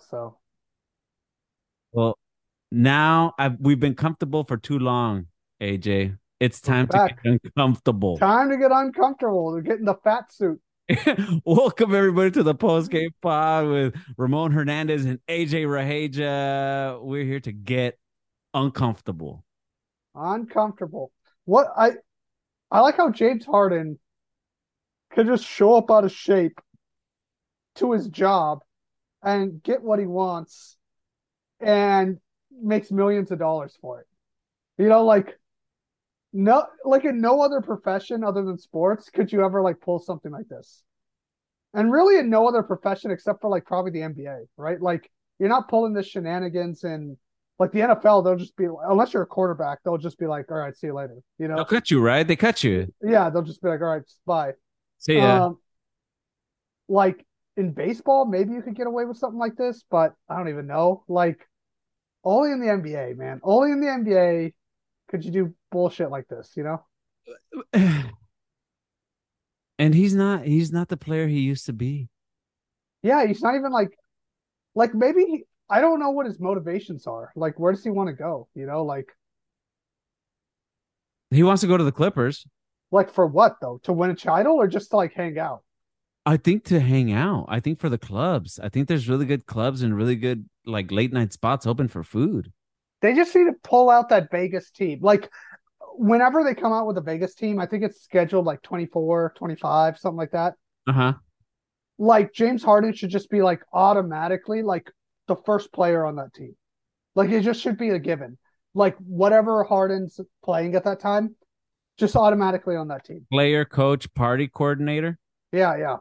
So Well, now I've, we've been comfortable for too long, AJ. It's time to get uncomfortable. time to get uncomfortable. They're getting the fat suit. Welcome everybody to the post game pod with Ramon Hernandez and AJ Raheja. We're here to get uncomfortable. Uncomfortable. What I I like how James Harden could just show up out of shape to his job and get what he wants and makes millions of dollars for it. You know, like no like in no other profession other than sports could you ever like pull something like this. And really in no other profession except for like probably the NBA, right? Like you're not pulling this shenanigans and like the NFL, they'll just be unless you're a quarterback, they'll just be like, "All right, see you later." You know? They'll cut you, right? They cut you. Yeah, they'll just be like, "All right, bye." See ya. Um, like in baseball, maybe you could get away with something like this, but I don't even know. Like only in the NBA, man. Only in the NBA could you do bullshit like this, you know? and he's not he's not the player he used to be. Yeah, he's not even like like maybe he, I don't know what his motivations are. Like where does he want to go, you know? Like He wants to go to the Clippers. like for what though? To win a title or just to like hang out? I think to hang out. I think for the clubs. I think there's really good clubs and really good like late night spots open for food. They just need to pull out that Vegas team. Like whenever they come out with a Vegas team, I think it's scheduled like 24, 25, something like that. Uh-huh. Like James Harden should just be like automatically like the first player on that team. Like it just should be a given. Like whatever Harden's playing at that time, just automatically on that team. Player, coach, party coordinator. Yeah, yeah.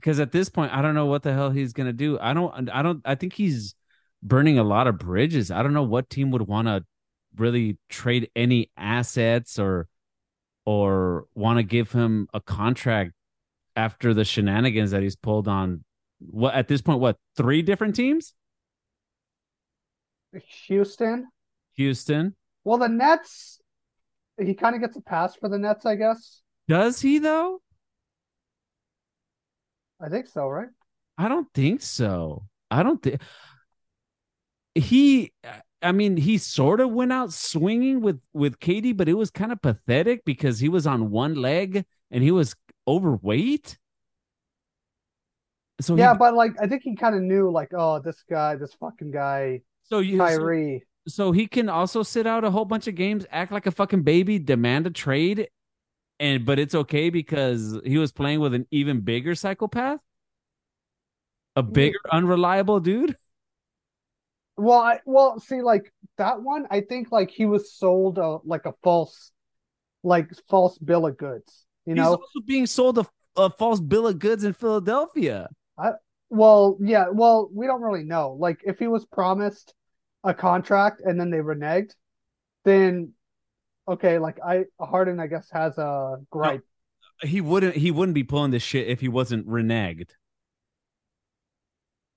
Because at this point, I don't know what the hell he's gonna do. I don't I don't I think he's burning a lot of bridges. I don't know what team would want to really trade any assets or or want to give him a contract after the shenanigans that he's pulled on what at this point what three different teams Houston. houston Well, the Nets, he kind of gets a pass for the Nets, I guess. does he though I think so, right? i don't think so. I don't think he i mean he sort of went out swinging with with katie but it was kind of pathetic because he was on one leg and he was overweight. So Yeah, he, but like I think he kind of knew, like, oh, this guy, this fucking guy, so you so, so he can also sit out a whole bunch of games act like a fucking baby demand a trade and but it's okay because he was playing with an even bigger psychopath a bigger unreliable dude Well, I, well, see, like that one, I think like he was sold a like a false, like false bill of goods. You he's know, also being sold a, a false bill of goods in philadelphia I well, yeah, well, we don't really know. Like if he was promised a contract and then they reneged, then okay, like I Harden, I guess has a gripe. he wouldn't he wouldn't be pulling this shit if he wasn't reneged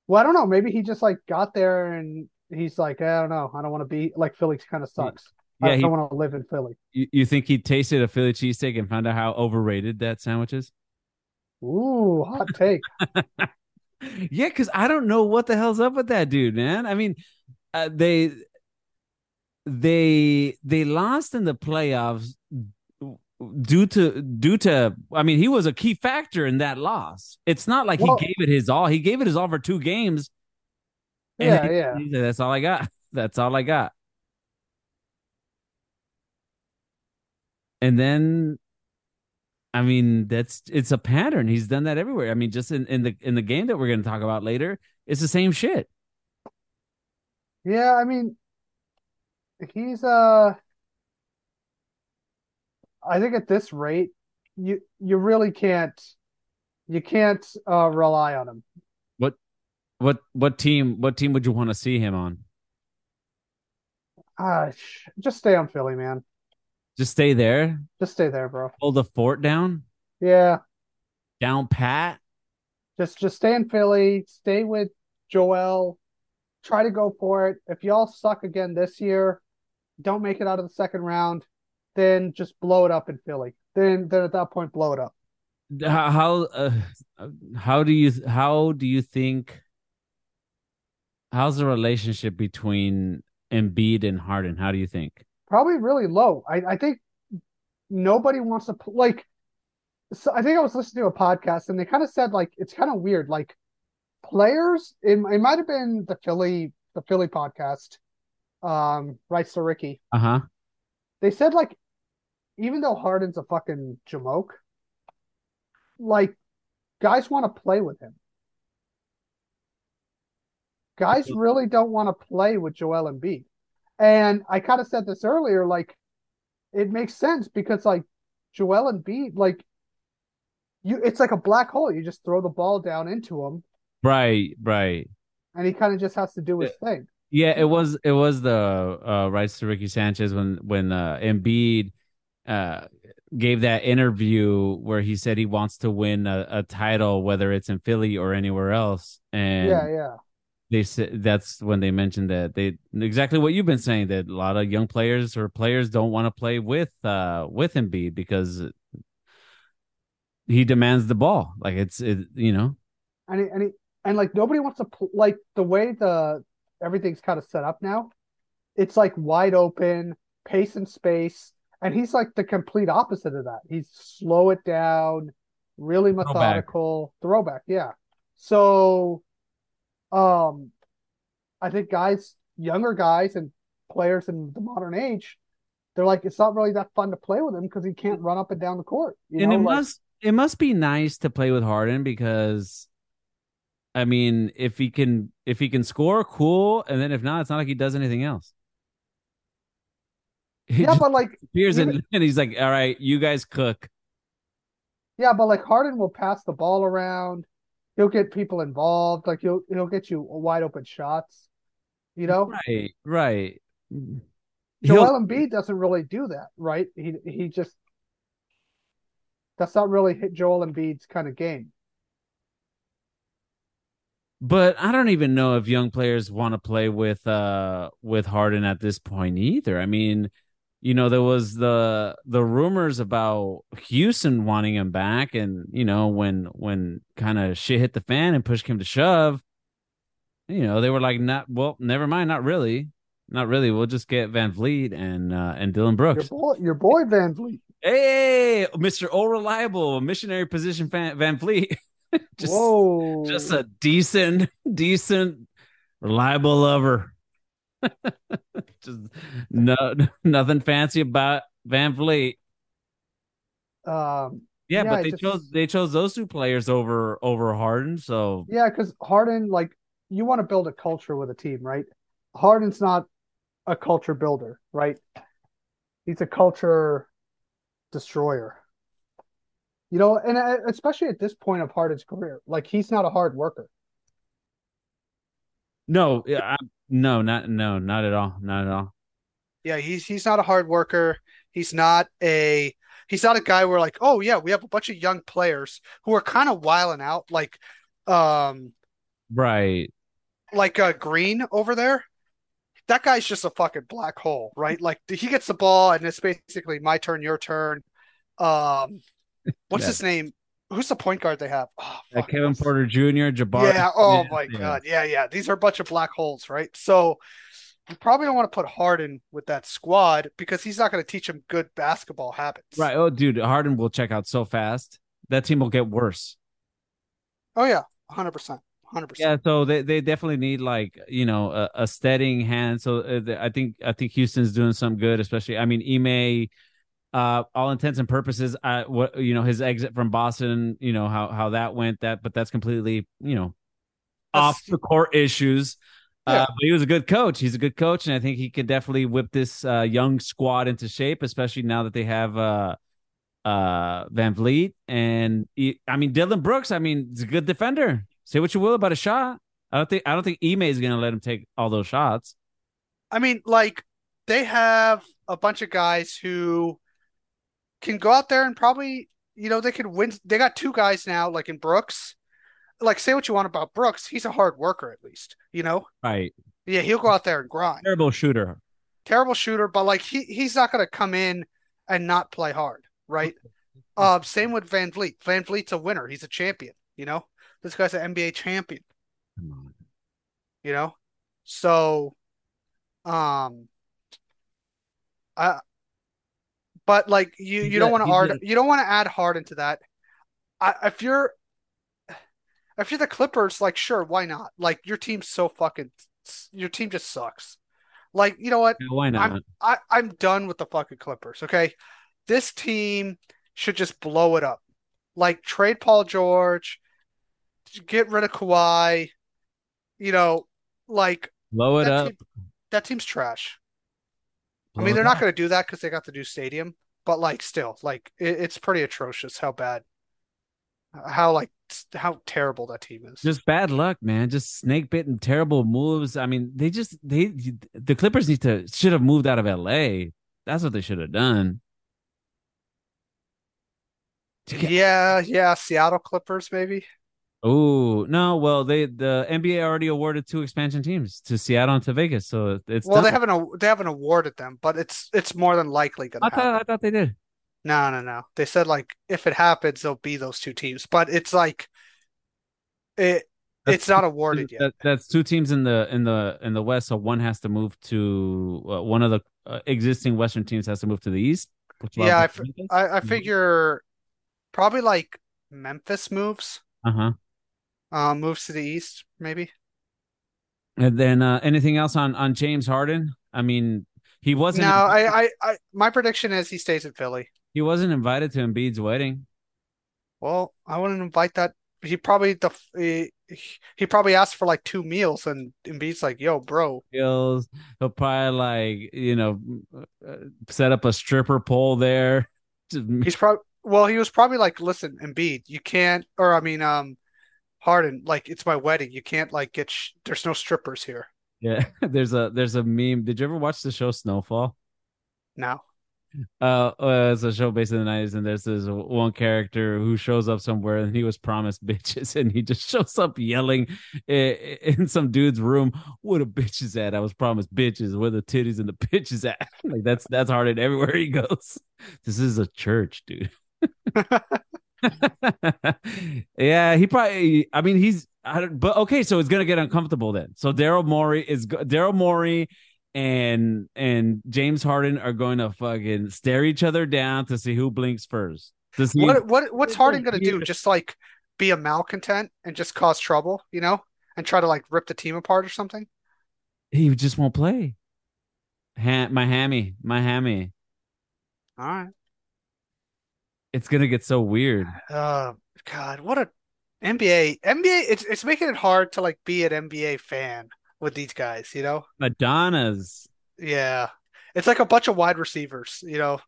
Well, I don't know. Maybe he just like got there and he's like, I don't know. I don't want to be like Philly kind of sucks. Yeah, I he- don't want to live in Philly. you, you think he tasted a philly cheesesteak and found out how overrated that sandwich is Ooh, hot take. yeah because i don't know what the hell's up with that dude man i mean uh, they they they lost in the playoffs due to due to I mean he was a key factor in that loss. It's not like Well- he gave it his all. He gave it his all for two games. Yeah, he- yeah. he said, That's all I got. That's all I got. And then I mean that's it's a pattern. He's done that everywhere. I mean just in, in the in the game that we're going to talk about later, it's the same shit. Yeah, I mean, he's uh I think at this rate, you you really can't you can't uh rely on him. What what what team what team would you want to see him on? Ah, sh- just stay on Philly, man. Just stay there, Just stay there, bro. hold the fort down, Yeah, down pat. just just stay in Philly. Stay with Joel. Try to go for it. If y'all suck again this year, don't make it out of the second round, then just blow it up in Philly. Then then at that point, blow it up. how how, uh, how do you how do you think how's the relationship between Embiid and Harden? How do you think? Probably really low. I, I think nobody wants to like. So I think I was listening to a podcast and they kind of said like it's kind of weird. Like players, it, it might have been the Philly the Philly podcast, um, Rights to Ricky. Uh huh. They said like even though Harden's a fucking jamoke, like guys want to play with him. Guys really don't want to play with Joel Embiid. And I kind of said this earlier, like it makes sense because like Joel Embiid, like you it's like a black hole. You just throw the ball down into him. Right, right. And he kind of just has to do his thing. Yeah, it was it was the uh, rights to Ricky Sanchez when when uh, Embiid uh, gave that interview where he said he wants to win a, a, title, whether it's in Philly or anywhere else. And yeah, yeah. They said that's when they mentioned that they exactly what you've been saying that a lot of young players or players don't want to play with uh with Embiid because he demands the ball. Like it's it, you know. And he, and he, and like nobody wants to pl- like the way the everything's kind of set up now. It's like wide open, pace and space and he's like the complete opposite of that. He's slow it down, really methodical, throwback, throwback yeah. So um I think guys, younger guys and players in the modern age, they're like, it's not really that fun to play with him because he can't run up and down the court. and know? it like, must it must be nice to play with Harden because I mean, if he can if he can score, cool, and then if not, it's not like he does anything else. He yeah, but like appears even, and he's like, "All right, you guys cook." Yeah, but like Harden will pass the ball around. He'll get people involved. Like he'll he'll get you wide open shots. You know, right, right. Mm-hmm. Joel he'll... Embiid doesn't really do that, right? He he just that's not really hit Joel Embiid's kind of game. But I don't even know if young players want to play with uh with Harden at this point either. I mean, you know there was the the rumors about Houston wanting him back and you know when when kind of shit hit the fan and push came to shove you know they were like not well never mind not really not really we'll just get VanVleet and uh and Dillon Brooks your boy, your boy VanVleet hey Mr. All Reliable missionary position fan, VanVleet just, Whoa just a decent decent reliable lover Just no, nothing fancy about VanVleet. Um, yeah, yeah, but they just, chose they chose those two players over over Harden. So yeah, because Harden, like, you want to build a culture with a team, right? Harden's not a culture builder, right? He's a culture destroyer. You know, and uh, especially at this point of Harden's career, like he's not a hard worker. No, I, no, not no, not at all, not at all. Yeah, he's he's not a hard worker. He's not a he's not a guy where like, oh yeah, we have a bunch of young players who are kind of wiling out, like, um, right, like uh, Green over there. That guy's just a fucking black hole, right? Like he gets the ball and it's basically my turn, your turn. Um, what's yeah. his name? who's the point guard they have? Oh, Kevin Porter Jr., Jabari. Yeah. Oh my yeah. god. Yeah, yeah. These are a bunch of black holes, right? So you probably don't want to put Harden with that squad because he's not going to teach them good basketball habits. Right. Oh, dude, Harden will check out so fast. That team will get worse. Oh yeah, hundred percent. Hundred percent. Yeah, so they, they definitely need like you know a, a steadying hand. So uh, I think I think Houston's doing some good, especially. I mean, Ime uh, all intents and purposes, uh, what you know, his exit from Boston, you know how how that went. That, but that's completely you know off the court issues. Uh, yeah. Uh, but he was a good coach. He's a good coach, and I think he could definitely whip this uh, young squad into shape, especially now that they have uh, uh, VanVleet and he, I mean Dillon Brooks. I mean, he's a good defender. Say what you will about a shot. I don't think I don't think Ime is going to let him take all those shots. I mean, like they have a bunch of guys who can go out there and probably, you know, they could win. They got two guys now, like in Brooks. Like, say what you want about Brooks, he's a hard worker at least, you know. Right. Yeah, he'll go out there and grind. Terrible shooter. Terrible shooter, but like he he's not going to come in and not play hard, right? uh, same with VanVleet. VanVleet's a winner. He's a champion. You know, this guy's an NBA champion. You know, So, um, I but like you you don't want to a, you don't want to add Harden to that. I, if you're if you're the Clippers, like sure, why not? Like your team's so fucking your team just sucks. Like you know what? why I'm not? I, I'm done with the fucking Clippers. Okay, this team should just blow it up. Like trade Paul George, get rid of Kawhi. You know, like Blow it up. team, that team's trash. I mean, they're not going to do that because they got the new stadium, but like still, like it, it's pretty atrocious how bad, how like how terrible that team is. Just bad luck, man. Just snake bitten, terrible moves. I mean, they just they the Clippers need to should have moved out of LA. That's what they should have done. Yeah, yeah, Seattle Clippers maybe. Oh no, well they the NBA already awarded two expansion teams to Seattle and to Vegas, so it's Well, they haven't they haven't awarded them, but it's it's more than likely going I to thought happen. I thought they did. No, no, no. They said like if it happens, there'll be those two teams, but it's like it That's it's not awarded yet. that, that's two teams in the in the in the West, so one has to move to uh, one of the uh, existing Western teams has to move to the East. Yeah, I, f- I I figure probably like Memphis moves, Uh huh. Uh, moves to the East maybe. And then uh, anything else on on James Harden? I mean, he wasn't No, I, I, I, my prediction is he stays in Philly. he wasn't invited to Embiid's wedding. Well, I wouldn't invite that. He probably the he, he probably asked for like two meals, and Embiid's like, "Yo, bro, He'll he'll probably like you know set up a stripper pole there. He's probably well, he was probably like, listen, Embiid, you can't, or I mean, um, Harden, like it's my wedding, you can't like get, sh- there's no strippers here Yeah, there's a there's a meme. Did you ever watch the show Snowfall? now. Uh, uh, it's a show based in the nineties, and there's this one character who shows up somewhere, and he was promised bitches, and he just shows up yelling in, in some dude's room, "What a bitch is at? I was promised bitches. Where the titties and the bitches at?" Like that's that's Harden everywhere he goes. This is a church, dude. yeah, he probably. I mean, he's. I don't, but okay, so it's gonna get uncomfortable then. So Daryl Morey is Daryl Morey and and James Harden are going to fucking stare each other down to see who blinks first. To see What what what's Harden gonna do? Just like be a malcontent and just cause trouble, you know, and try to like rip the team apart or something? he just won't play. Ha- my hammy, my hammy. All right. It's gonna get so weird. Uh, God, what a NBA NBA. It's it's making it hard to like be an NBA fan with these guys, you know? Madonna's. Yeah, it's like a bunch of wide receivers, you know.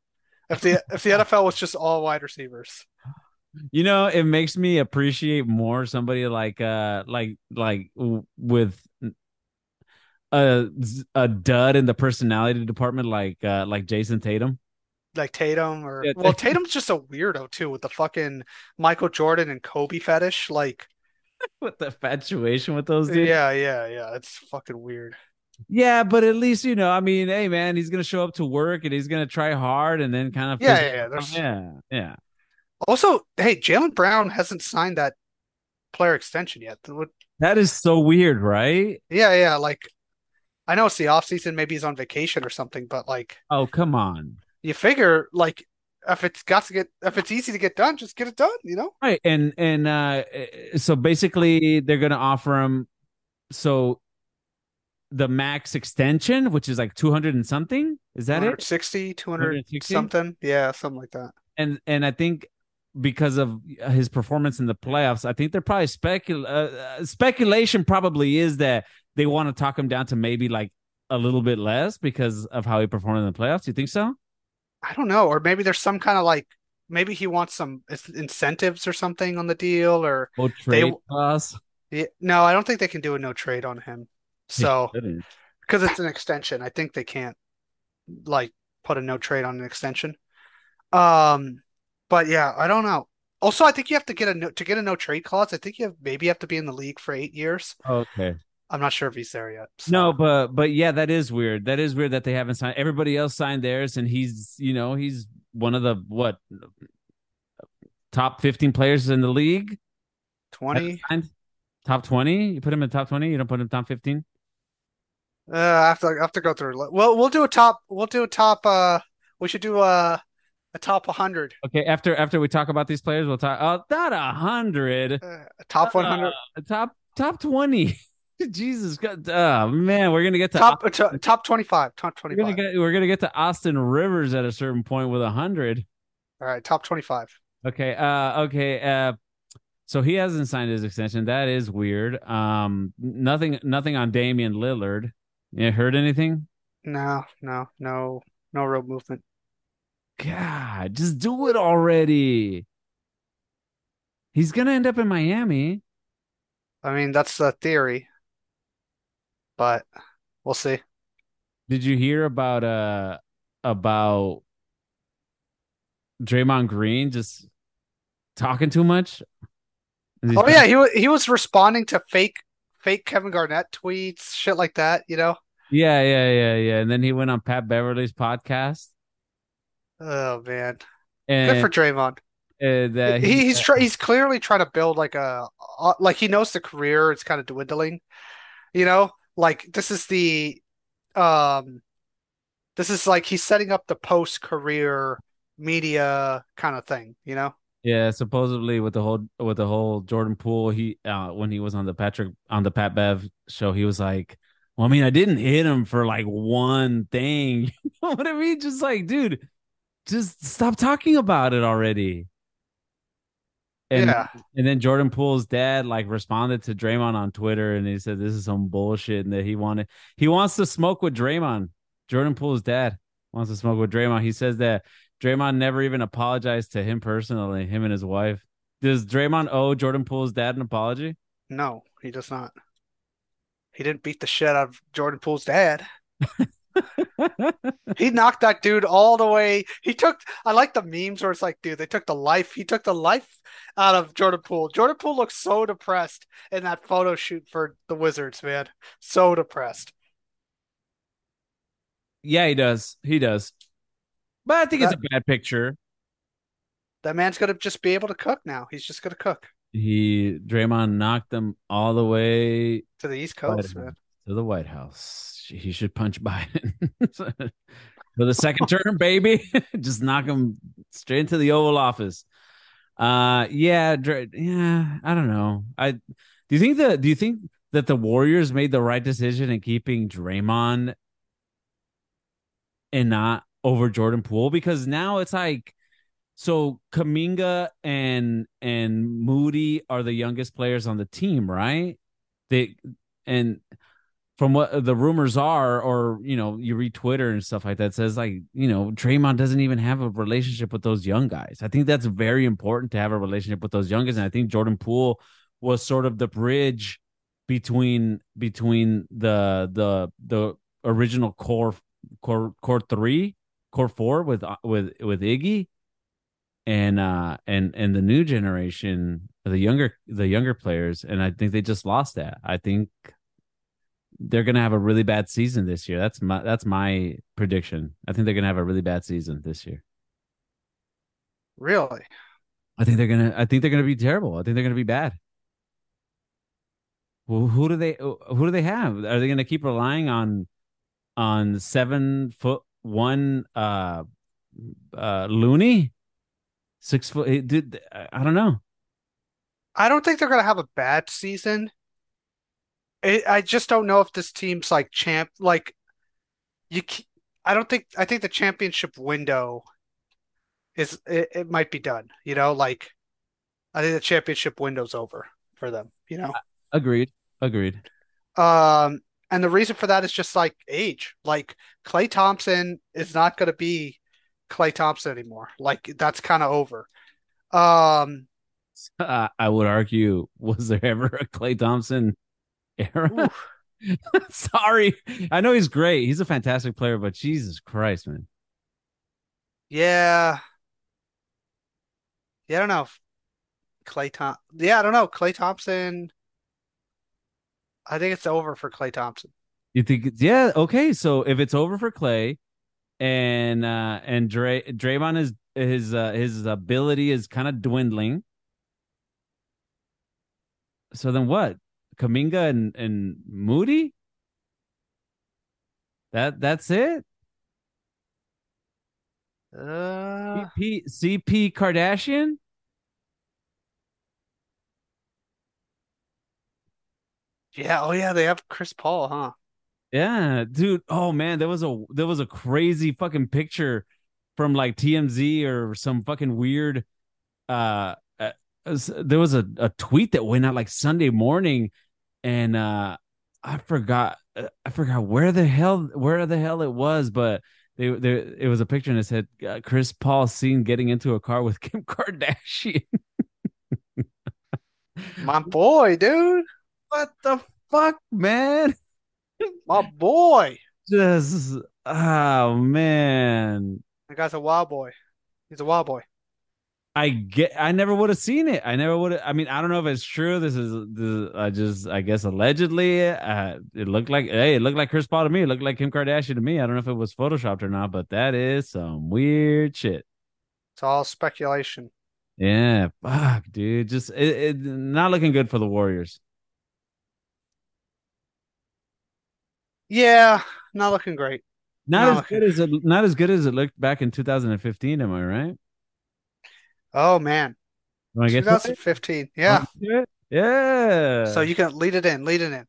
If the if the NFL was just all wide receivers, You know, it makes me appreciate more somebody like uh like like with a a dud in the personality department like uh like Jayson Tatum. Like Tatum or Yeah, well, Tatum's just a weirdo too with the fucking Michael Jordan and Kobe fetish. Like, With the infatuation with those dudes. yeah, yeah, yeah. It's fucking weird. Yeah, but at least you know, I mean, hey man, he's gonna show up to work and he's gonna try hard and then kind of Yeah, yeah, yeah. Yeah, yeah. also, hey, Jaylen Brown hasn't signed that player extension yet. That is so weird, right? Yeah, yeah. Like, I know it's the off season. Maybe he's on vacation or something, but like, Oh, come on. You figure like if it's got to get if it's easy to get done, just get it done. You know? Right. And and uh eh, so basically they're gonna offer him so the max extension, which is like 200 and something. Is that it? 160, 200 something. Yeah, something like that. And and I think because of his performance in the playoffs, I think they're probably specul uh, uh, speculation probably is that they want to talk him down to maybe like a little bit less because of how he performed in the playoffs. Do you think so? I don't know, or maybe there's some kind of like maybe he wants some incentives or something on the deal, or They- trade clause? yeah, no, I don't think they can do a no trade on him. So because it's an extension, I think they can't like put a no trade on an extension. Um, but yeah, I don't know. Also, I think you have to get a no, to get a no trade clause. I think you have maybe you have to be in the league for eight years. okay. I'm not sure if he's there yet. so- No, but but yeah, that is weird. That is weird that they haven't signed. Everybody else signed theirs, and he's you know he's one of the what top fifteen players in the league. 20. Top twenty. You put him in top twenty. You don't put him top fifteen. Uh, I have to I have to go through. Well, we'll do a top. We'll do a top. Uh, we should do a a top 100. Okay, after after we talk about these players, we'll talk. Oh, not a hundred. Uh, top 100. Uh, top top twenty. Jesus God. Oh man, we're gonna get to top uh, top 25. Top 25. We're gonna get we're gonna get to Austin Rivers at a certain point with a hundred. All right, top 25. Okay. Uh. Okay. Uh. So he hasn't signed his extension. That is weird. Um. Nothing. Nothing on Damian Lillard. You heard anything? No. No. No. No real movement. God, just do it already. He's gonna end up in Miami. I mean, that's the theory, but we'll see. Did you hear about uh about Draymond Green just talking too much? Oh yeah, he was he was responding to fake fake Kevin Garnett tweets, shit like that, you know? Yeah, yeah, yeah, yeah. And then he went on Pat Beverley's podcast. Oh man, and, good for Draymond. And, uh, he, he's try, he's clearly trying to build like a like he knows the career it's kind of dwindling. You know, like this is the um, this is like he's setting up the post career media kind of thing. You know. Yeah, supposedly with the whole with the whole Jordan Poole, he uh when he was on the Patrick on the Pat Bev show, he was like, Well, I mean, I didn't hit him for like one thing. you know what I mean? Just like, dude, just stop talking about it already. And yeah. and then Jordan Poole's dad like responded to Draymond on Twitter and he said this is some bullshit and that he wanted he wants to smoke with Draymond. Jordan Poole's dad wants to smoke with Draymond. He says that Draymond never even apologized to him personally, him and his wife. Does Draymond owe Jordan Poole's dad an apology? No, he does not. He didn't beat the shit out of Jordan Poole's dad. he knocked that dude all the way. He took. I like the memes where it's like, dude, they took the life. He took the life out of Jordan Poole. Jordan Poole looks so depressed in that photo shoot for the Wizards, man. So depressed. Yeah, he does. He does. But I think that, it's a bad picture. That man's gonna just be able to cook now. He's just gonna cook. He Draymond knocked them all the way to the East Coast, man. To the White House he should punch Biden for the second term, baby. Just knock him straight into the Oval Office. Uh, yeah, yeah. I don't know. I do you think that do you think that the Warriors made the right decision in keeping Draymond and not over Jordan Poole? Because now it's like so Kuminga and and Moody are the youngest players on the team, right? They and from what the rumors are, or you know, you read Twitter and stuff like that, says like you know, Draymond doesn't even have a relationship with those young guys. I think that's very important to have a relationship with those young guys, and I think Jordan Poole was sort of the bridge between between the the the original core core core three core four with with with Iggy and uh and and the new generation the younger the younger players and i think they just lost that i think they're going to have a really bad season this year. That's my that's my prediction. I think they're going to have a really bad season this year. Really? I think they're going to I think they're going to be terrible. I think they're going to be bad. Well, who do they who do they have? Are they going to keep relying on on 7 foot 1 uh uh Looney? 6 foot dude I don't know. I don't think they're going to have a bad season. I just don't know if this team's like champ like you I don't think I think the championship window is it, it might be done, you know, like I think the championship window's over for them, you know. Agreed. Agreed. Um and the reason for that is just like age. Like Klay Thompson is not going to be Klay Thompson anymore. Like that's kind of over. Um I would argue was there ever a Klay Thompson era. Sorry. I know he's great. He's a fantastic player, but Jesus Christ, man. Yeah. Yeah, I don't know. Klay Tom Yeah, I don't know. Klay Thompson. I think it's over for Klay Thompson. You think yeah, okay. So if it's over for Klay and uh and Dray Draymond is his uh his ability is kind of dwindling. So then what? Kuminga and, and Moody? That that's it. Uh, CP CP Kardashian. yeah. Oh, yeah. They have Chris Paul, huh? Yeah, dude. Oh man, there was a there was a crazy fucking picture from like TMZ or some fucking weird. Uh, uh there was a a tweet that went out like Sunday morning, and uh I forgot I forgot where the hell where the hell it was, but they there it was a picture and it said uh, Chris Paul seen getting into a car with Kim Kardashian. My boy, dude. what the fuck, man? My boy. Just oh man. That guy's a wild boy. He's a wild boy. I get. I never would have seen it. I never would have. I mean, I don't know if it's true. This is. This, I just. I guess allegedly, uh, it looked like. Hey, it looked like Chris Paul to me. It looked like Kim Kardashian to me. I don't know if it was photoshopped or not, but that is some weird shit. It's all speculation. Yeah, fuck, dude. Just it, it not looking good for the Warriors. Yeah, not looking great. Not No, as good as it. Not as good as it looked back in 2015. Am I right? Oh man, Want to get 2015. Yeah. Want to get to it? Yeah. So you can lead it in. Lead it in.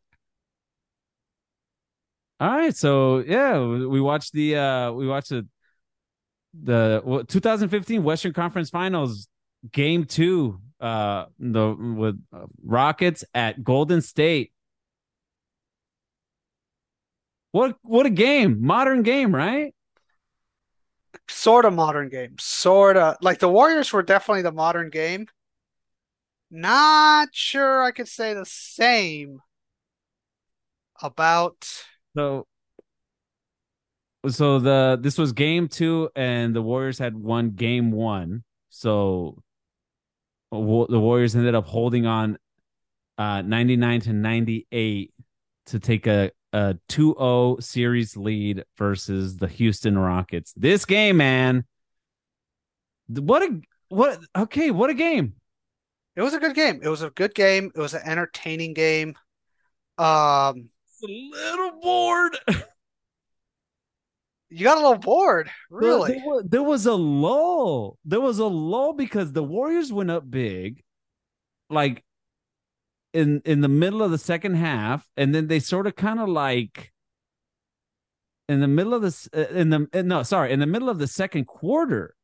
All right, so yeah, we watched the uh we watched the the 2015 Western Conference Finals game 2 uh the with Rockets at Golden State. What what a game. Modern game, right? Sort of modern game. Sort of like the Warriors were definitely the modern game. Not sure I could say the same about. So so the this was game 2 and the Warriors had won game 1. So the Warriors ended up holding on uh 99 to 98 to take a a 2-0 series lead versus the Houston Rockets. This game, man. What a what okay, what a game. It was a good game. It was a good game. It was an entertaining game. Um, a little bored. you got a little bored, There, really. was, there was a lull. There was a lull because the Warriors went up big, like in in the middle of the second half, and then they sort of kind of like in the middle of this uh, in the uh, no sorry in the middle of the second quarter,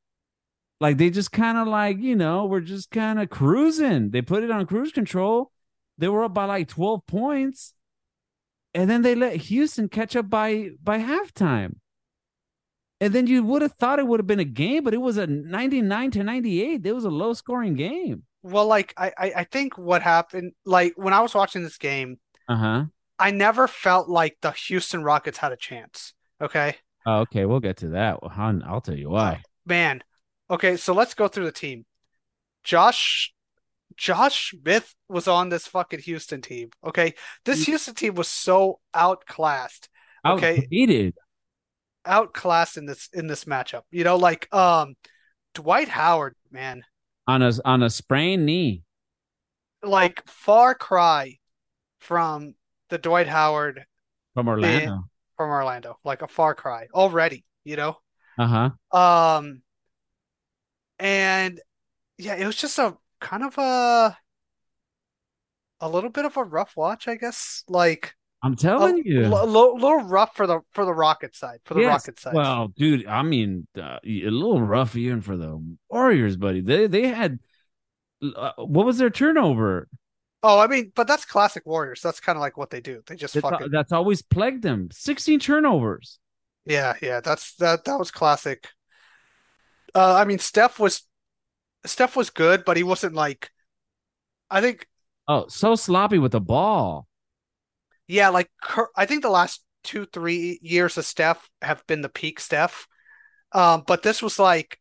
like they just kind of like you know we're just kind of cruising. They put it on cruise control. They were up by like twelve points, and then they let Houston catch up by by halftime. And then you would have thought it would have been a game, but it was a 99 to 98. It was a low scoring game. Well, like I, I, I think what happened, like when I was watching this game, Uh huh. I never felt like the Houston Rockets had a chance. Okay, Oh, okay. We'll get to that. Well, hon, I'll tell you why. man. Okay, so let's go through the team. Josh, Josh Smith was on this fucking Houston team. Okay, this Houston team was so outclassed. Okay. Outdated. outclassed in this in this matchup. You know, like um Dwight Howard, man, on a on a sprained knee. like far cry from the Dwight Howard from Orlando. from Orlando, like a far cry already, you know? Uh huh. Um and yeah, it was just a kind of a a little bit of a rough watch, I guess. Like I'm a telling you. l- l- little rough for the for the Rocket side, for the Yes. Rocket side. Well, dude, I mean, uh, a little rough even for the Warriors, buddy. They they had uh, what was their turnover? Oh, I mean, but that's classic Warriors. That's kind of like what they do. They just That's, fucking that's always plagued them. 16 turnovers. Yeah, yeah, that's that that was classic. Uh, I mean, Steph was Steph was good, but he wasn't like I think Oh, so sloppy with the ball. Yeah, like Cur- I think the last two three years of Steph have been the peak Steph. Um, but this was like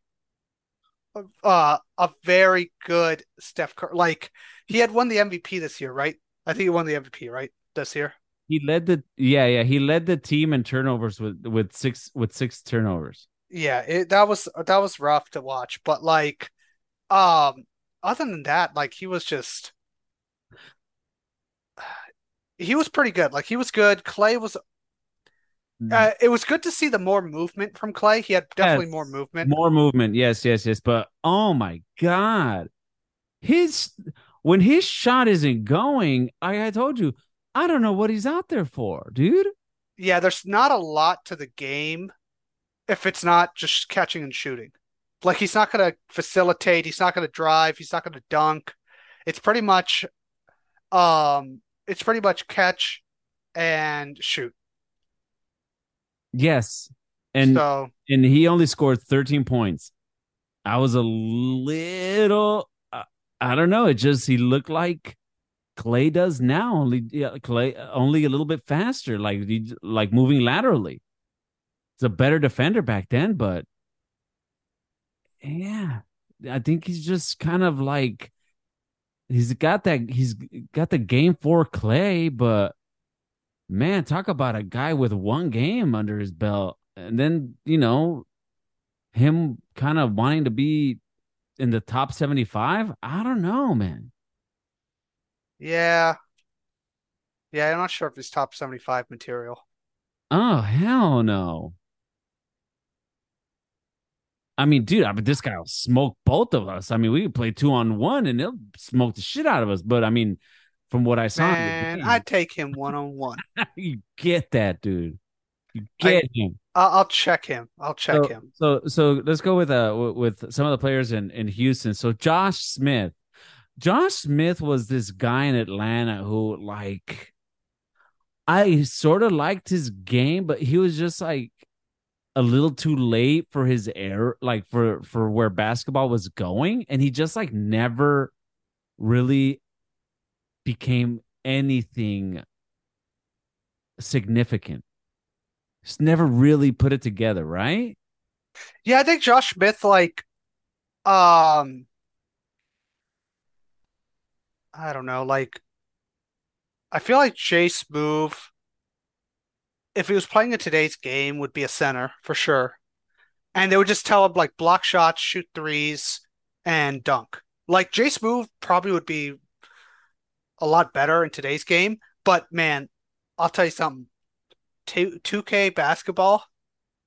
uh a very good Steph Cur- like he had won the MVP this year, right? I think he won the MVP, right? This year. He led the yeah yeah he led the team in turnovers with with six with six turnovers. Yeah, it that was that was rough to watch, but like um other than that, like he was just he was pretty good. Like he was good. Klay was Uh, it was good to see the more movement from Klay. He had definitely Yes. more movement. More movement. Yes, yes, yes. But oh my God. His when his shot isn't going, like I told you, I don't know what he's out there for, dude. Yeah, there's not a lot to the game if it's not just catching and shooting. Like he's not going to facilitate, he's not going to drive, he's not going to dunk. It's pretty much um it's pretty much catch and shoot. Yes. And so and he only scored 13 points. I was a little uh, I don't know, it just he looked like Klay does now, only yeah, Klay only a little bit faster, like he, like moving laterally. He's a better defender back then, but yeah, I think he's just kind of like he's got that he's got the game for Klay, but man, talk about a guy with one game under his belt, and then you know him kind of wanting to be in the top seventy five. I don't know, man. yeah. Yeah, I'm not sure if he's top 75 material. Oh hell no. I mean, dude, I mean, this guy will smoke both of us. I mean, we could play two on one and he'll smoke the shit out of us. But I mean, from what I saw, Man, I'd take him one on one. you get that, dude. You get him. I'll check him. I'll check so, him. So, so let's go with uh with some of the players in in Houston. So Josh Smith, Josh Smith was this guy in Atlanta who like I sort of liked his game, but he was just like a little too late for his air, like for for where basketball was going, and he just like never really became anything significant. Just never really put it together, right? Yeah, I think Josh Smith, like, um, I don't know, like, I feel like J-Smoove, if he was playing in today's game, would be a center for sure. And they would just tell him, like, block shots, shoot threes, and dunk. Like, Jay move probably would be a lot better in today's game. But man, I'll tell you something. 2, 2K basketball,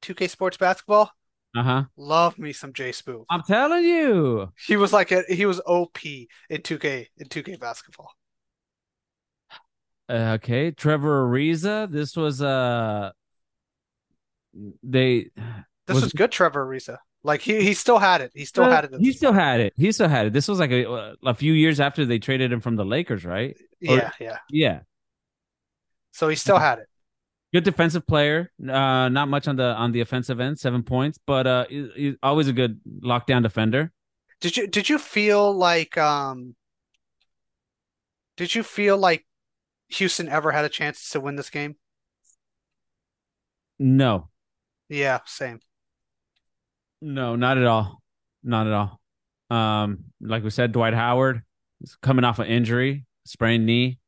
2K sports basketball, Uh huh. love me some J-Smoove. I'm telling you. He was like a, he was OP in 2K in 2K basketball. Uh, okay, Trevor Ariza. This was uh they This Was- was, good, Trevor Ariza. Like he he still had it. He still Uh, had it. He still point. had it. He still had it. This was like a a few years after they traded him from the Lakers, right? or- Yeah, yeah. Yeah. So he still had it. Good defensive player. Uh not much on the on the offensive end, 7 points, but uh he- he's always a good lockdown defender. Did you did you feel like um did you feel like Houston ever had a chance to win this game? No. Yeah, same. No, not at all. Not at all. Um, like we said, Dwight Howard is coming off an injury, sprained knee.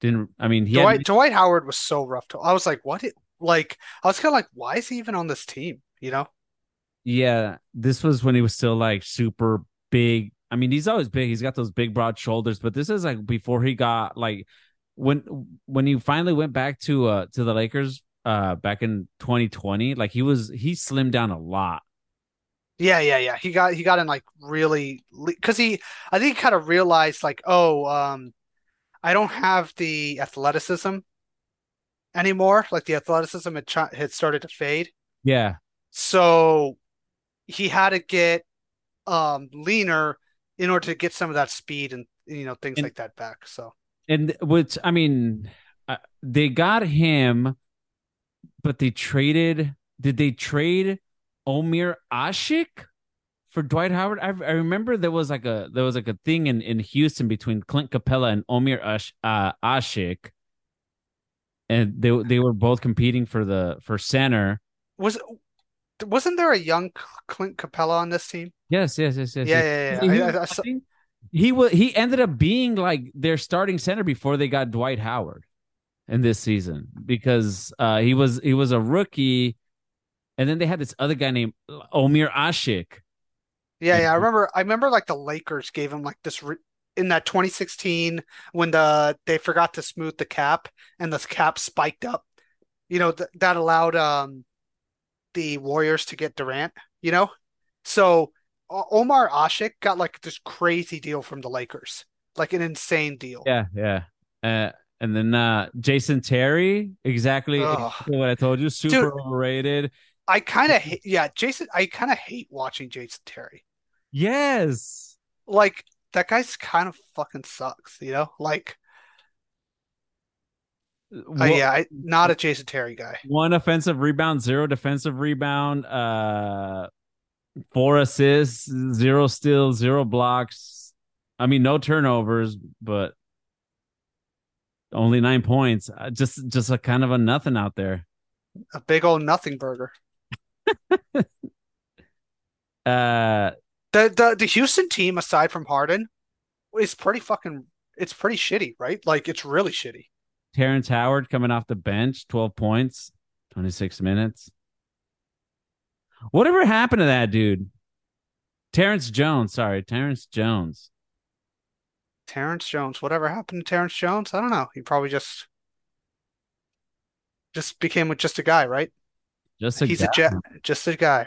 Didn't I mean he had- Dwight Dwight Howard was so rough to I was like, what it, like I was kind of like, why is he even on this team? You know? yeah, this was when he was still like super big. I mean, he's always big. He's got those big broad shoulders, but this is like before he got like when when he finally went back to uh to the Lakers uh back in 2020, like he was he slimmed down a lot. Yeah, yeah, yeah. He got he got in like really because he I think he kind of realized like, oh, um, I don't have the athleticism anymore. Like the athleticism had ch had started to fade, Yeah. so he had to get um leaner in order to get some of that speed and you know things And- like that back. So And which I mean, uh, they got him, but they traded. Did they trade Omer Asik for Dwight Howard? I, I remember there was like a there was like a thing in in Houston between Clint Capela and Omer Ash, uh, Asik, and they they were both competing for the for center. was wasn't there a young Clint Capela on this team? Yes, yes, yes, yes. Yeah, yes. yeah, yeah. He, I- was I- I saw- he was he ended up being like their starting center before they got Dwight Howard in this season because uh, he was he was a rookie, and then they had this other guy named Omer Asik. Yeah, yeah, I remember. I remember like the Lakers gave him like this re in that 2016 when the they forgot to smooth the cap and the cap spiked up. you know, th that allowed um the Warriors to get Durant, you know? So Omer Asik got like this crazy deal from the Lakers, like an insane deal. Yeah, yeah. Uh, and then uh, Jason Terry, exactly, exactly what I told you, super overrated. I kind of hate, yeah, Jason, I kind of hate watching Jason Terry. Yes. Like, that guy's kind of fucking sucks, you know? Like, uh, One- yeah, I, not a Jason Terry guy. One offensive rebound, zero defensive rebound, uh, four assists, zero steals, zero blocks. I mean, no turnovers, but only nine points. Uh, Just, just a kind of a nothing out there. A big old nothing burger. Uh, The the the Houston team, aside from Harden, is pretty fucking. It's pretty shitty, right? Like it's really shitty. Terrence Howard coming off the bench, 12 points, 26 minutes. Whatever happened to that dude? Terrence Jones, sorry, Terrence Jones. Terrence Jones. Whatever happened to Terrence Jones? I don't know. He probably just just became with just a guy, right? Just a He's guy. a jet, just a guy.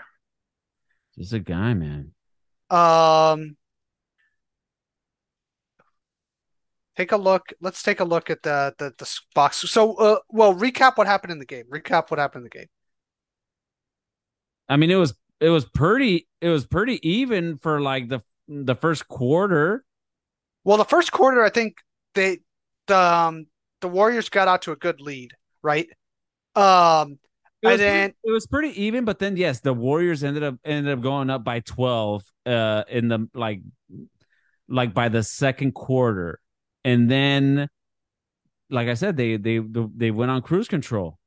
Just a guy, man. Um, take a look. Let's take a look at the the the box. So, uh, well, recap what happened in the game. Recap what happened in the game. I mean, it was it was pretty it was pretty even for like the the first quarter. Well, the first quarter, I think they the um, the Warriors got out to a good lead, right? Um, It was, And then- pretty, it was pretty even, but then yes, the Warriors ended up ended up going up by twelve uh in the like like by the second quarter. And then like I said, they they they went on cruise control.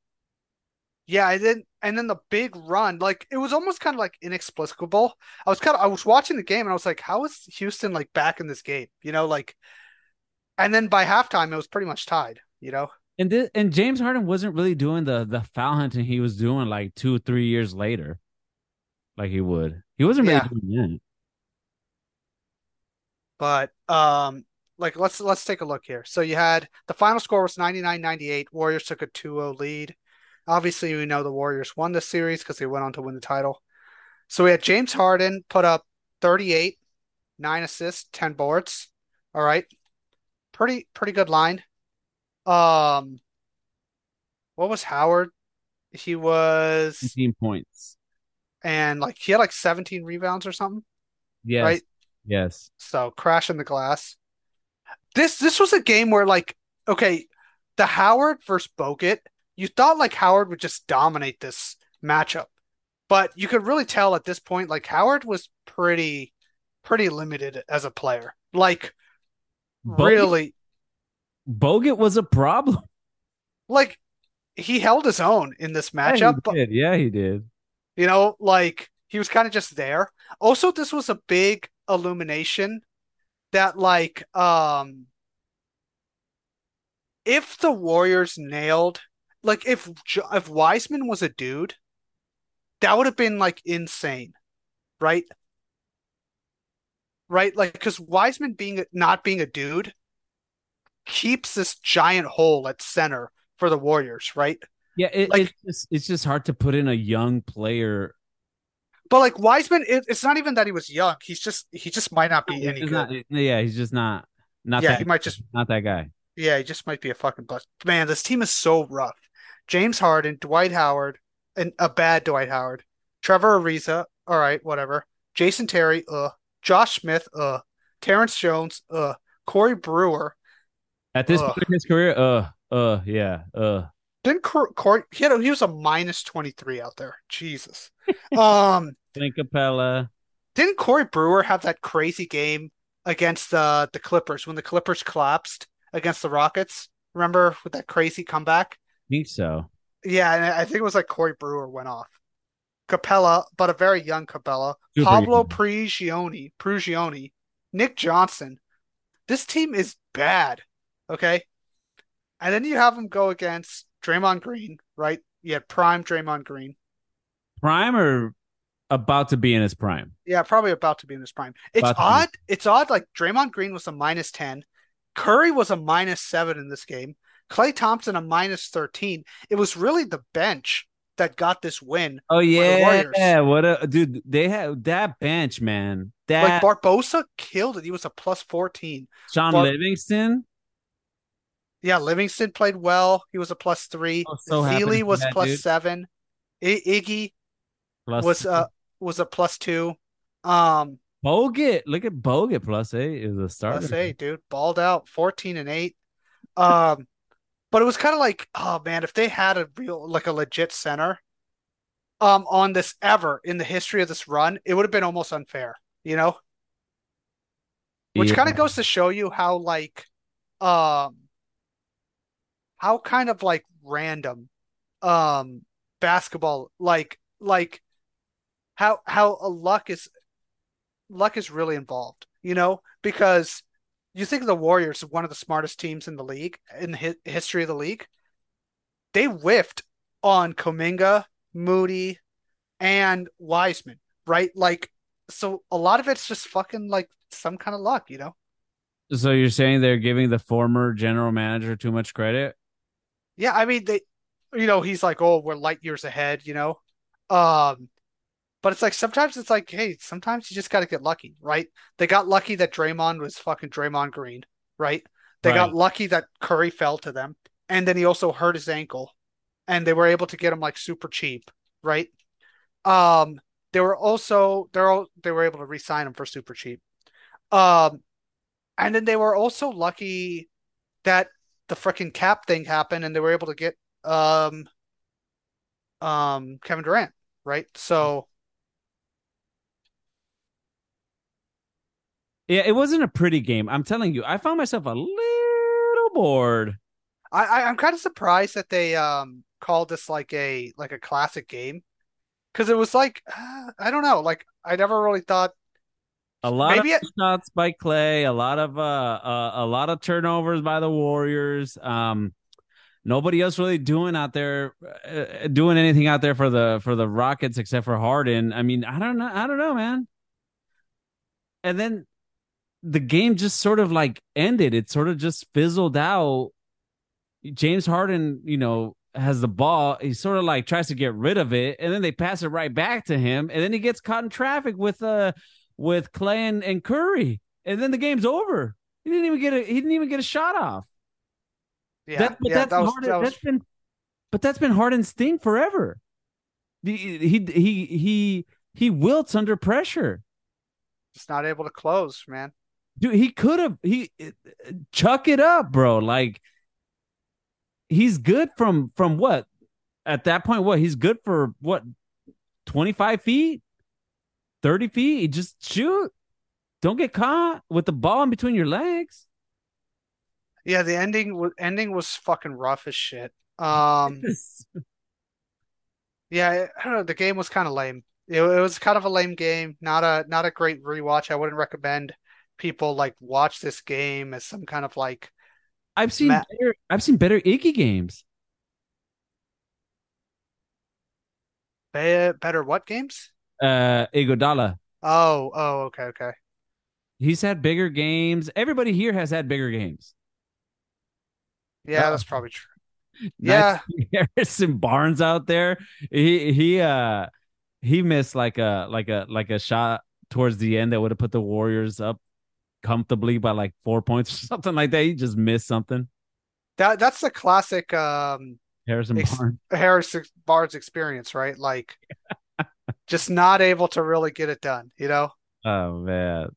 Yeah, and then and then the big run, like it was almost kind of like inexplicable. I was kind of I was watching the game and I was like, how is Houston like back in this game? You know, like and then by halftime it was pretty much tied, you know? And this, and James Harden wasn't really doing the the foul hunting he was doing like two or three years later, like he would. He wasn't really Yeah. doing that. But um like let's let's take a look here. So you had the final score was 99-98. Warriors took a 2-0 lead. Obviously, we know the Warriors won the series because they went on to win the title. So we had James Harden put up 38, 9 assists, 10 boards. All right. Pretty pretty good line. Um what was Howard? He was 15 points. and like he had like 17 rebounds or something. Yes. Right. Yes. So crashing the glass. This this was a game where like okay, the Howard versus Bogut, you thought like Howard would just dominate this matchup. But you could really tell at this point like Howard was pretty pretty limited as a player. Like Bogut- really Bogut was a problem. like he held his own in this Yeah, he matchup, did. Yeah, he did. you know, like he was kind of just there. Also, this was a big illumination that like um if the Warriors nailed like if if Wiseman was a dude, that would have been like insane, right? Right? Like because Wiseman being not being a dude keeps this giant hole at center for the Warriors, right? Yeah, it, Like- it's just it's just hard to put in a young player. But like Wiseman, it, it's not even that he was young. He's just he just might not be any good. not- yeah, he's just not not Yeah, that he might just not that guy. Yeah, he just might be a fucking bust. Man, this team is so rough. James Harden, Dwight Howard, and a bad Dwight Howard. Trevor Ariza, all right, whatever. Jason Terry, uh. Josh Smith, uh. Terrence Jones, uh. Corey Brewer. At this Ugh. point in his career, uh, uh, yeah, uh, Cor- Corey, he, had a, he was a minus 23 out there. Jesus. Um, Capela. didn't Corey Brewer have that crazy game against the the Clippers when the Clippers collapsed against the Rockets? Remember with that crazy comeback? I think so. Yeah, and I think it was like Corey Brewer went off. Capela, but a very young Capela. Super Pablo young. Prigioni, Prigioni, Nick Johnson. This team is bad. Okay. And then you have them go against Draymond Green, right? You had prime Draymond Green. Prime or about to be in his prime. Yeah, probably about to be in his prime. It's About odd. It's odd. Like Draymond Green was a minus 10. Curry was a minus seven in this game. Klay Thompson a minus 13. It was really the bench that got this win. Oh the yeah, what a dude! They had that bench, man. That Like Barbosa killed it. He was a plus 14. Sean Bar- Livingston. Yeah, Livingston played well. He was a plus three. So happy to Thiele see was plus dude. seven. I- Iggy Plus was uh was a plus two. Um, Bogut. Look at Bogut plus eight is a starter. plus eight, dude. Balled out, 14 and eight. Um, but it was kind of like, oh man, if they had a real like a legit center um on this ever in the history of this run, it would have been almost unfair, you know? Which Yeah. kind of goes to show you how like um how kind of like random um basketball like like how how a luck is luck is really involved, you know? Because you think the Warriors, one of the smartest teams in the league, in the hi history of the league. They whiffed on Kuminga, Moody, and Wiseman, right? Like, so a lot of it's just fucking like some kind of luck, you know? So you're saying they're giving the former general manager too much credit? Yeah, I mean they, you know, he's like, oh, we're light years ahead, you know. Um, but it's like sometimes it's like, hey, sometimes you just got to get lucky, right? They got lucky that Draymond was fucking Draymond Green, right? They got lucky that Curry fell to them, and then he also hurt his ankle, and they were able to get him like super cheap, right? Um, they were also they're all they were able to re-sign him for super cheap. Um, and then they were also lucky that the freaking cap thing happened, and they were able to get um um Kevin Durant, right? So. Yeah, it wasn't a pretty game. I'm telling you, I found myself a little bored. I, I I'm kind of surprised that they um called this like a like a classic game because it was like uh, I don't know like I never really thought A lot Maybe of it- shots by Klay, a lot of uh, uh a lot of turnovers by the Warriors. Um nobody else really doing out there uh, doing anything out there for the for the Rockets except for Harden. I mean, I don't know, I don't know, man. And then the game just sort of like ended. It sort of just fizzled out. James Harden, you know, has the ball. He sort of like tries to get rid of it, and then they pass it right back to him, and then he gets caught in traffic with uh with Klay and, and Curry, and then the game's over. He didn't even get a he didn't even get a shot off. yeah That, but yeah that's that was Harden, that was that's been but that's been Harden's thing forever. The, he he he he wilts under pressure. just not able to close, man. Dude, he could have he chuck it up, bro. Like he's good from from what at that point. What he's good for what twenty five feet, thirty feet. Just shoot. Don't get caught with the ball in between your legs. Yeah, the ending was ending was fucking rough as shit. Um, yeah, I don't know. The game was kind of lame. It, it was kind of a lame game. Not a not a great rewatch. I wouldn't recommend people like watch this game as some kind of like I've seen Matt- better, I've seen better Iggy games. be- better what games? Uh, Iguodala. Oh, oh, okay, okay. He's had bigger games. Everybody here has had bigger games. Yeah, Uh, that's probably true. Nice Yeah, Harrison Barnes out there. He he uh he missed like a like a like a shot towards the end that would have put the Warriors up comfortably by like four points or something like that. He just missed something. that that's the classic um Harrison Ex- Barnes. Harris Barnes experience, right? Like just not able to really get it done, you know? Oh man.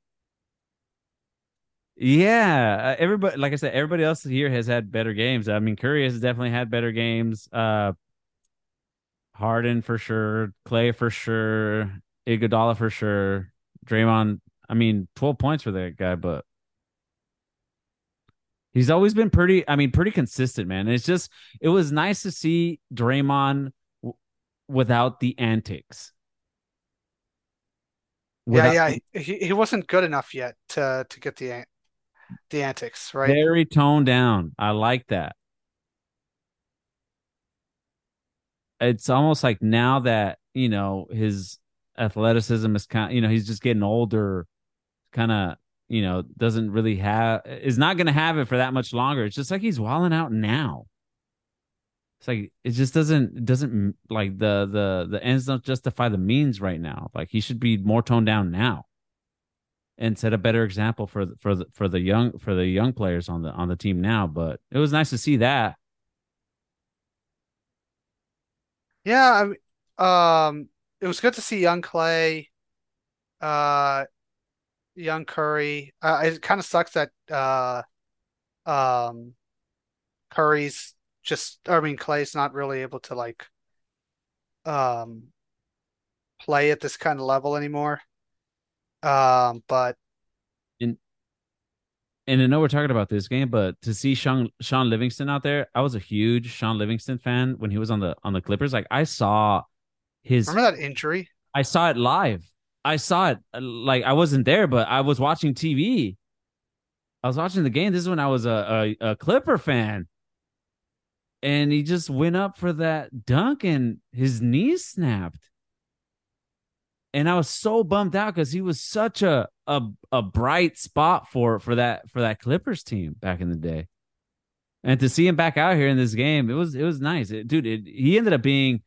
Yeah, uh, everybody like I said, everybody else here has had better games. I mean, Curry has definitely had better games. Uh Harden for sure, Klay for sure, Iguodala for sure, Draymond. I mean, twelve points for that guy, but he's always been pretty. I mean, pretty consistent, man. It's just it was nice to see Draymond w- without the antics. Without yeah, yeah. He he wasn't good enough yet to to get the the antics, right? very toned down. I like that. It's almost like now that you know his athleticism is kind. You know, he's just getting older. Kind of you know, doesn't really have is not going to have it for that much longer. It's just like he's walling out now. It's like it just doesn't doesn't like the the the ends don't justify the means right now. Like he should be more toned down now, and set a better example for for the for the young for the young players on the on the team now. But it was nice to see that. Yeah, I um, it was good to see young Klay, uh, young Curry. Uh, it kind of sucks that uh, um, Curry's just, I mean, Klay's not really able to like um play at this kind of level anymore. Um, but And and I know we're talking about this game, but to see Sean Sean Livingston out there, I was a huge Sean Livingston fan when he was on the on the Clippers. Like I saw his remember that injury? I saw it live. I saw it uh, like I wasn't there, but I was watching TV. I was watching the game. This is when I was a, a, a Clipper fan. And he just went up for that dunk and his knee snapped. And I was so bummed out because he was such a, a a bright spot for for that for that Clippers team back in the day. And to see him back out here in this game, it was it was nice. It, dude, it, he ended up being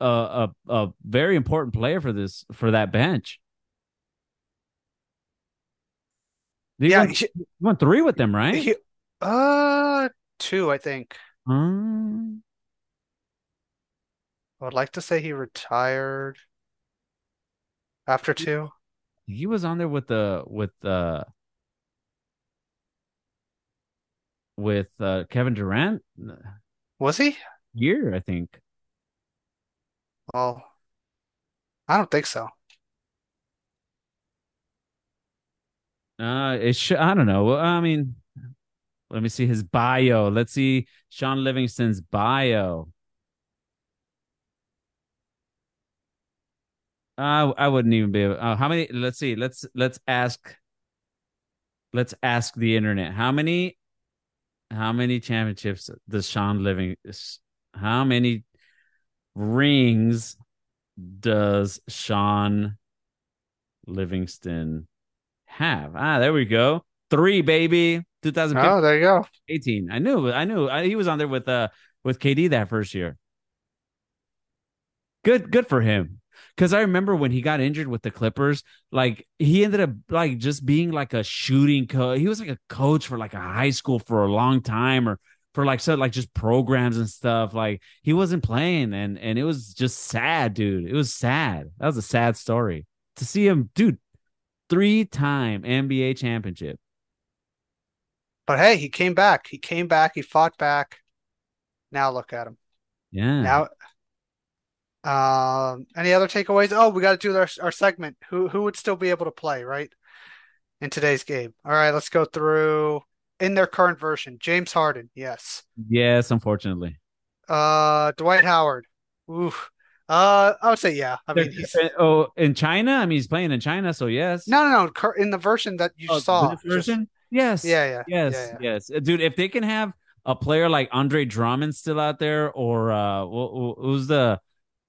a, a a very important player for this for that bench. He Yeah, won, he- won three with them, right? He, uh, two, I think. Um, I would like to say he retired after two. he was on there with the with uh with uh Kevin Durant Was he? year, I think. Well, I don't think so. Uh, it should. I don't know. Well, I mean, let me see his bio. Let's see Sean Livingston's bio. Uh, I wouldn't even be able. Uh, how many? Let's see. Let's let's ask. Let's ask the internet. How many? How many championships does Sean Living? How many rings does Sean Livingston have? Ah, there we go. Three, baby. 2015. Oh, there you go. 18. I knew, I knew I, he was on there with uh with KD that first year. Good, good for him. Because I remember when he got injured with the Clippers, like he ended up like just being like a shooting coach. He was like a coach for like a high school for a long time, or for like so like just programs and stuff. Like he wasn't playing, and and it was just sad, dude. It was sad. That was a sad story to see him, dude. Three time NBA championship. But hey, he came back. He came back. He fought back. Now look at him. Yeah. Now, um, any other takeaways? Oh, we got to do our our segment. Who who would still be able to play, right? In today's game. All right, let's go through in their current version. James Harden, yes. yes, unfortunately. Uh, Dwight Howard. Oof. Uh, I would say yeah. I mean, he's oh, in China? I mean, he's playing in China, so yes. no, no, no. In the version that you Oh, saw, this just- version? Yes. yeah, yeah, Yes. yeah, yeah. Yes. Uh, Dude, if they can have a player like Andre Drummond still out there, or uh, wh- wh- who's the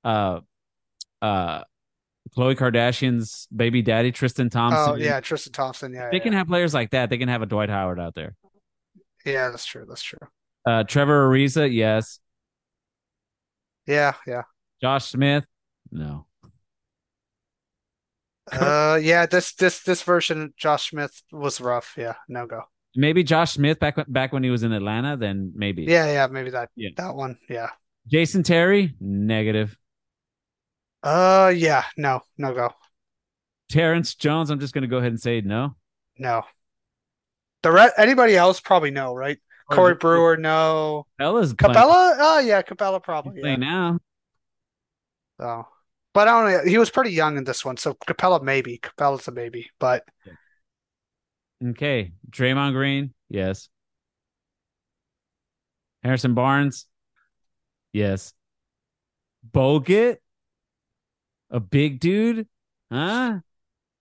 uh, uh, Khloe Kardashian's baby daddy, Tristan Thompson? Oh yeah, Tristan Thompson. Yeah, They yeah, can have players like that. They can have a Dwight Howard out there. yeah. That's true. That's true. Uh, Trevor Ariza, yes. Yeah, yeah. Josh Smith, no. Uh, yeah. This this this version, Josh Smith was rough. Yeah, no go. Maybe Josh Smith back back when he was in Atlanta. Then maybe. Yeah, yeah. Maybe that Yeah. that one. Yeah. Jason Terry, negative. Uh, yeah. No, no go. Terrence Jones, I'm just gonna go ahead and say no. No. The re anybody else probably no, right? Corey Brewer, no. Capela's playing, Capela? Oh yeah, Capela probably. Yeah. playing now. So, but I don't know. He was pretty young in this one, so Capela maybe. Capela's a maybe, but Okay. Draymond Green, yes. Harrison Barnes, yes. Bogut, a big dude, huh?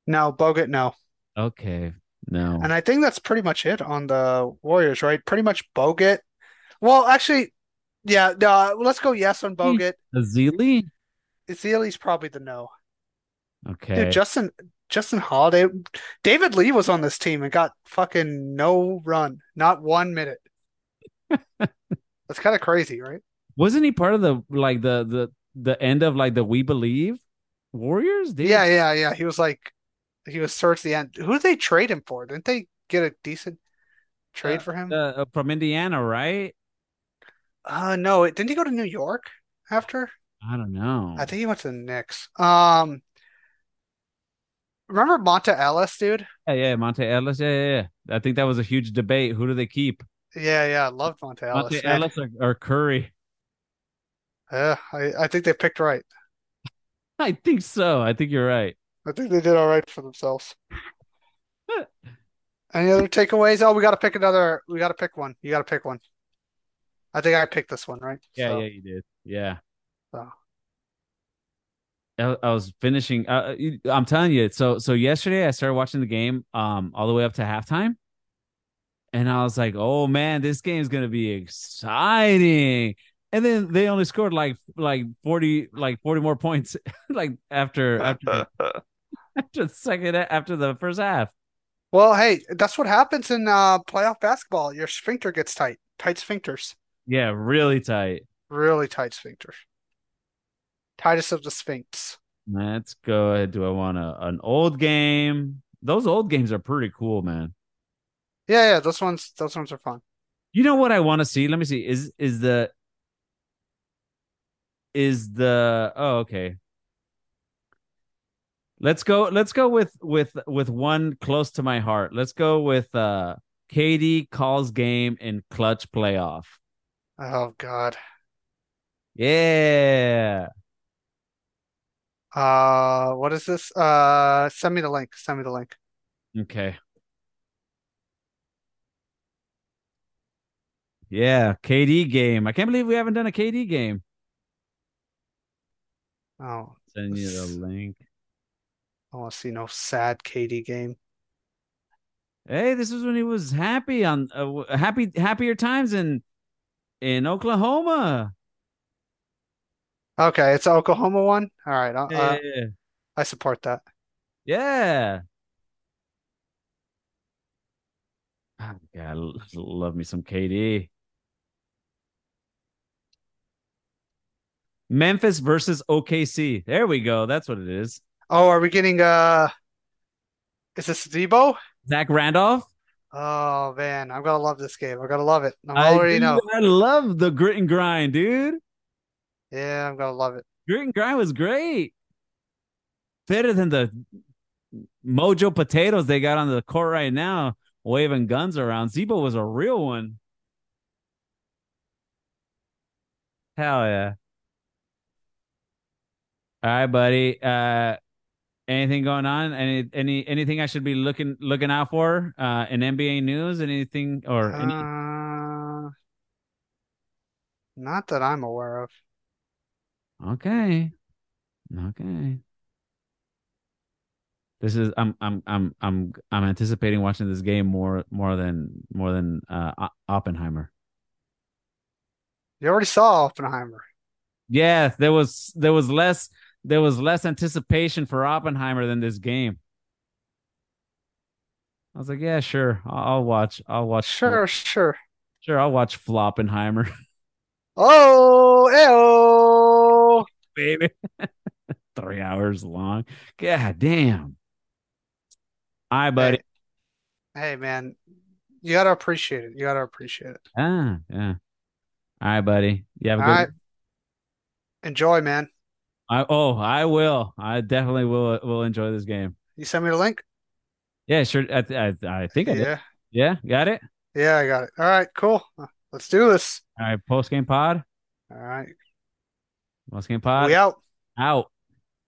no, Bogut, no. Okay, no. And I think that's pretty much it on the Warriors, right? Pretty much Bogut. Well, actually, yeah. No, let's go yes on hmm. Bogut. Ezeli, Ezeli's probably the no. okay. Dude, Justin Justin Holiday, David Lee was on this team and got fucking no run, not one minute. That's kind of crazy, right? Wasn't he part of the like the the the end of like the We Believe Warriors? David- Yeah, yeah, yeah. He was like, he was towards the end. Who did they trade him for? Didn't they get a decent trade for him? uh, uh, from Indiana, right? Uh, no, it, didn't he go to New York after? I don't know. I think he went to the Knicks. Um, remember Monta Ellis, dude? yeah, yeah, Monta Ellis. Yeah, yeah, yeah. I think that was a huge debate. Who do they keep? Yeah, yeah, I loved Monta Ellis. Monta. Ellis or, or Curry? Yeah, I, I think they picked right. I think so. I think you're right. I think they did all right for themselves. Any other takeaways? Oh, we got to pick another. We got to pick one. You got to pick one. I think I picked this one, right? Yeah, So, yeah, you did. Yeah. So. I, I was finishing. Uh, I'm telling you. So so yesterday I started watching the game um all the way up to halftime, and I was like, oh man, this game's gonna be exciting. And then they only scored like like forty like forty more points like after after after the second after the first half. Well, hey, that's what happens in uh, playoff basketball. Your sphincter gets tight. Tight sphincters. Yeah, really tight. Really tight sphincters. Tightest of the sphinx. Let's go ahead. Do I want a, an old game? Those old games are pretty cool, man. Yeah, yeah, those ones those ones are fun. You know what I want to see? Let me see. Is is the is the oh okay. Let's go let's go with with with one close to my heart. Let's go with uh KD calls game in clutch playoff. Oh God. Yeah. Uh, what is this? Uh, send me the link. Send me the link. Okay. Yeah, KD game. I can't believe we haven't done a KD game. Oh, Send you the link. I want to see no sad KD game. Hey, this was when he was happy on uh, happy happier times in in Oklahoma. Okay, it's Oklahoma one. All right, I, Yeah, I, I support that. yeah. Ah, God, love me some KD. Memphis versus OKC. There we go. That's what it is. Oh, are we getting uh? Is this Debo? Zach Randolph. Oh man, I'm gonna love this game. I'm gonna love it. I I already know. I love the grit and grind, dude. Yeah, I'm gonna love it. Grit and grind was great. Better than the mojo potatoes they got on the court right now, waving guns around. Z-Bo was a real one. Hell yeah. All right, buddy. Uh anything going on? Any any anything I should be looking looking out for uh in NBA news? Anything or any Uh, not that I'm aware of. Okay. Okay. This is I'm I'm I'm I'm I'm anticipating watching this game more more than more than uh Oppenheimer. You already saw Oppenheimer. Yeah, there was there was less there was less anticipation for Oppenheimer than this game. I was like, yeah, sure. I'll, I'll watch. I'll watch. Sure, sure. Sure, I'll watch Floppenheimer, Oh, ew. Baby. Three hours long. God damn. All right, buddy. Hey, hey, man, you gotta appreciate it. You gotta appreciate it. Ah, yeah. All right, buddy. You have a All good. right. Enjoy, man. I, oh, I will. I definitely will. Will enjoy this game. You send me the link? Yeah, sure. I I, I think I did. Yeah. Yeah, got it. Yeah, I got it. All right, cool. Let's do this. All right, post game pod. All right. Post game pod. We out. Out.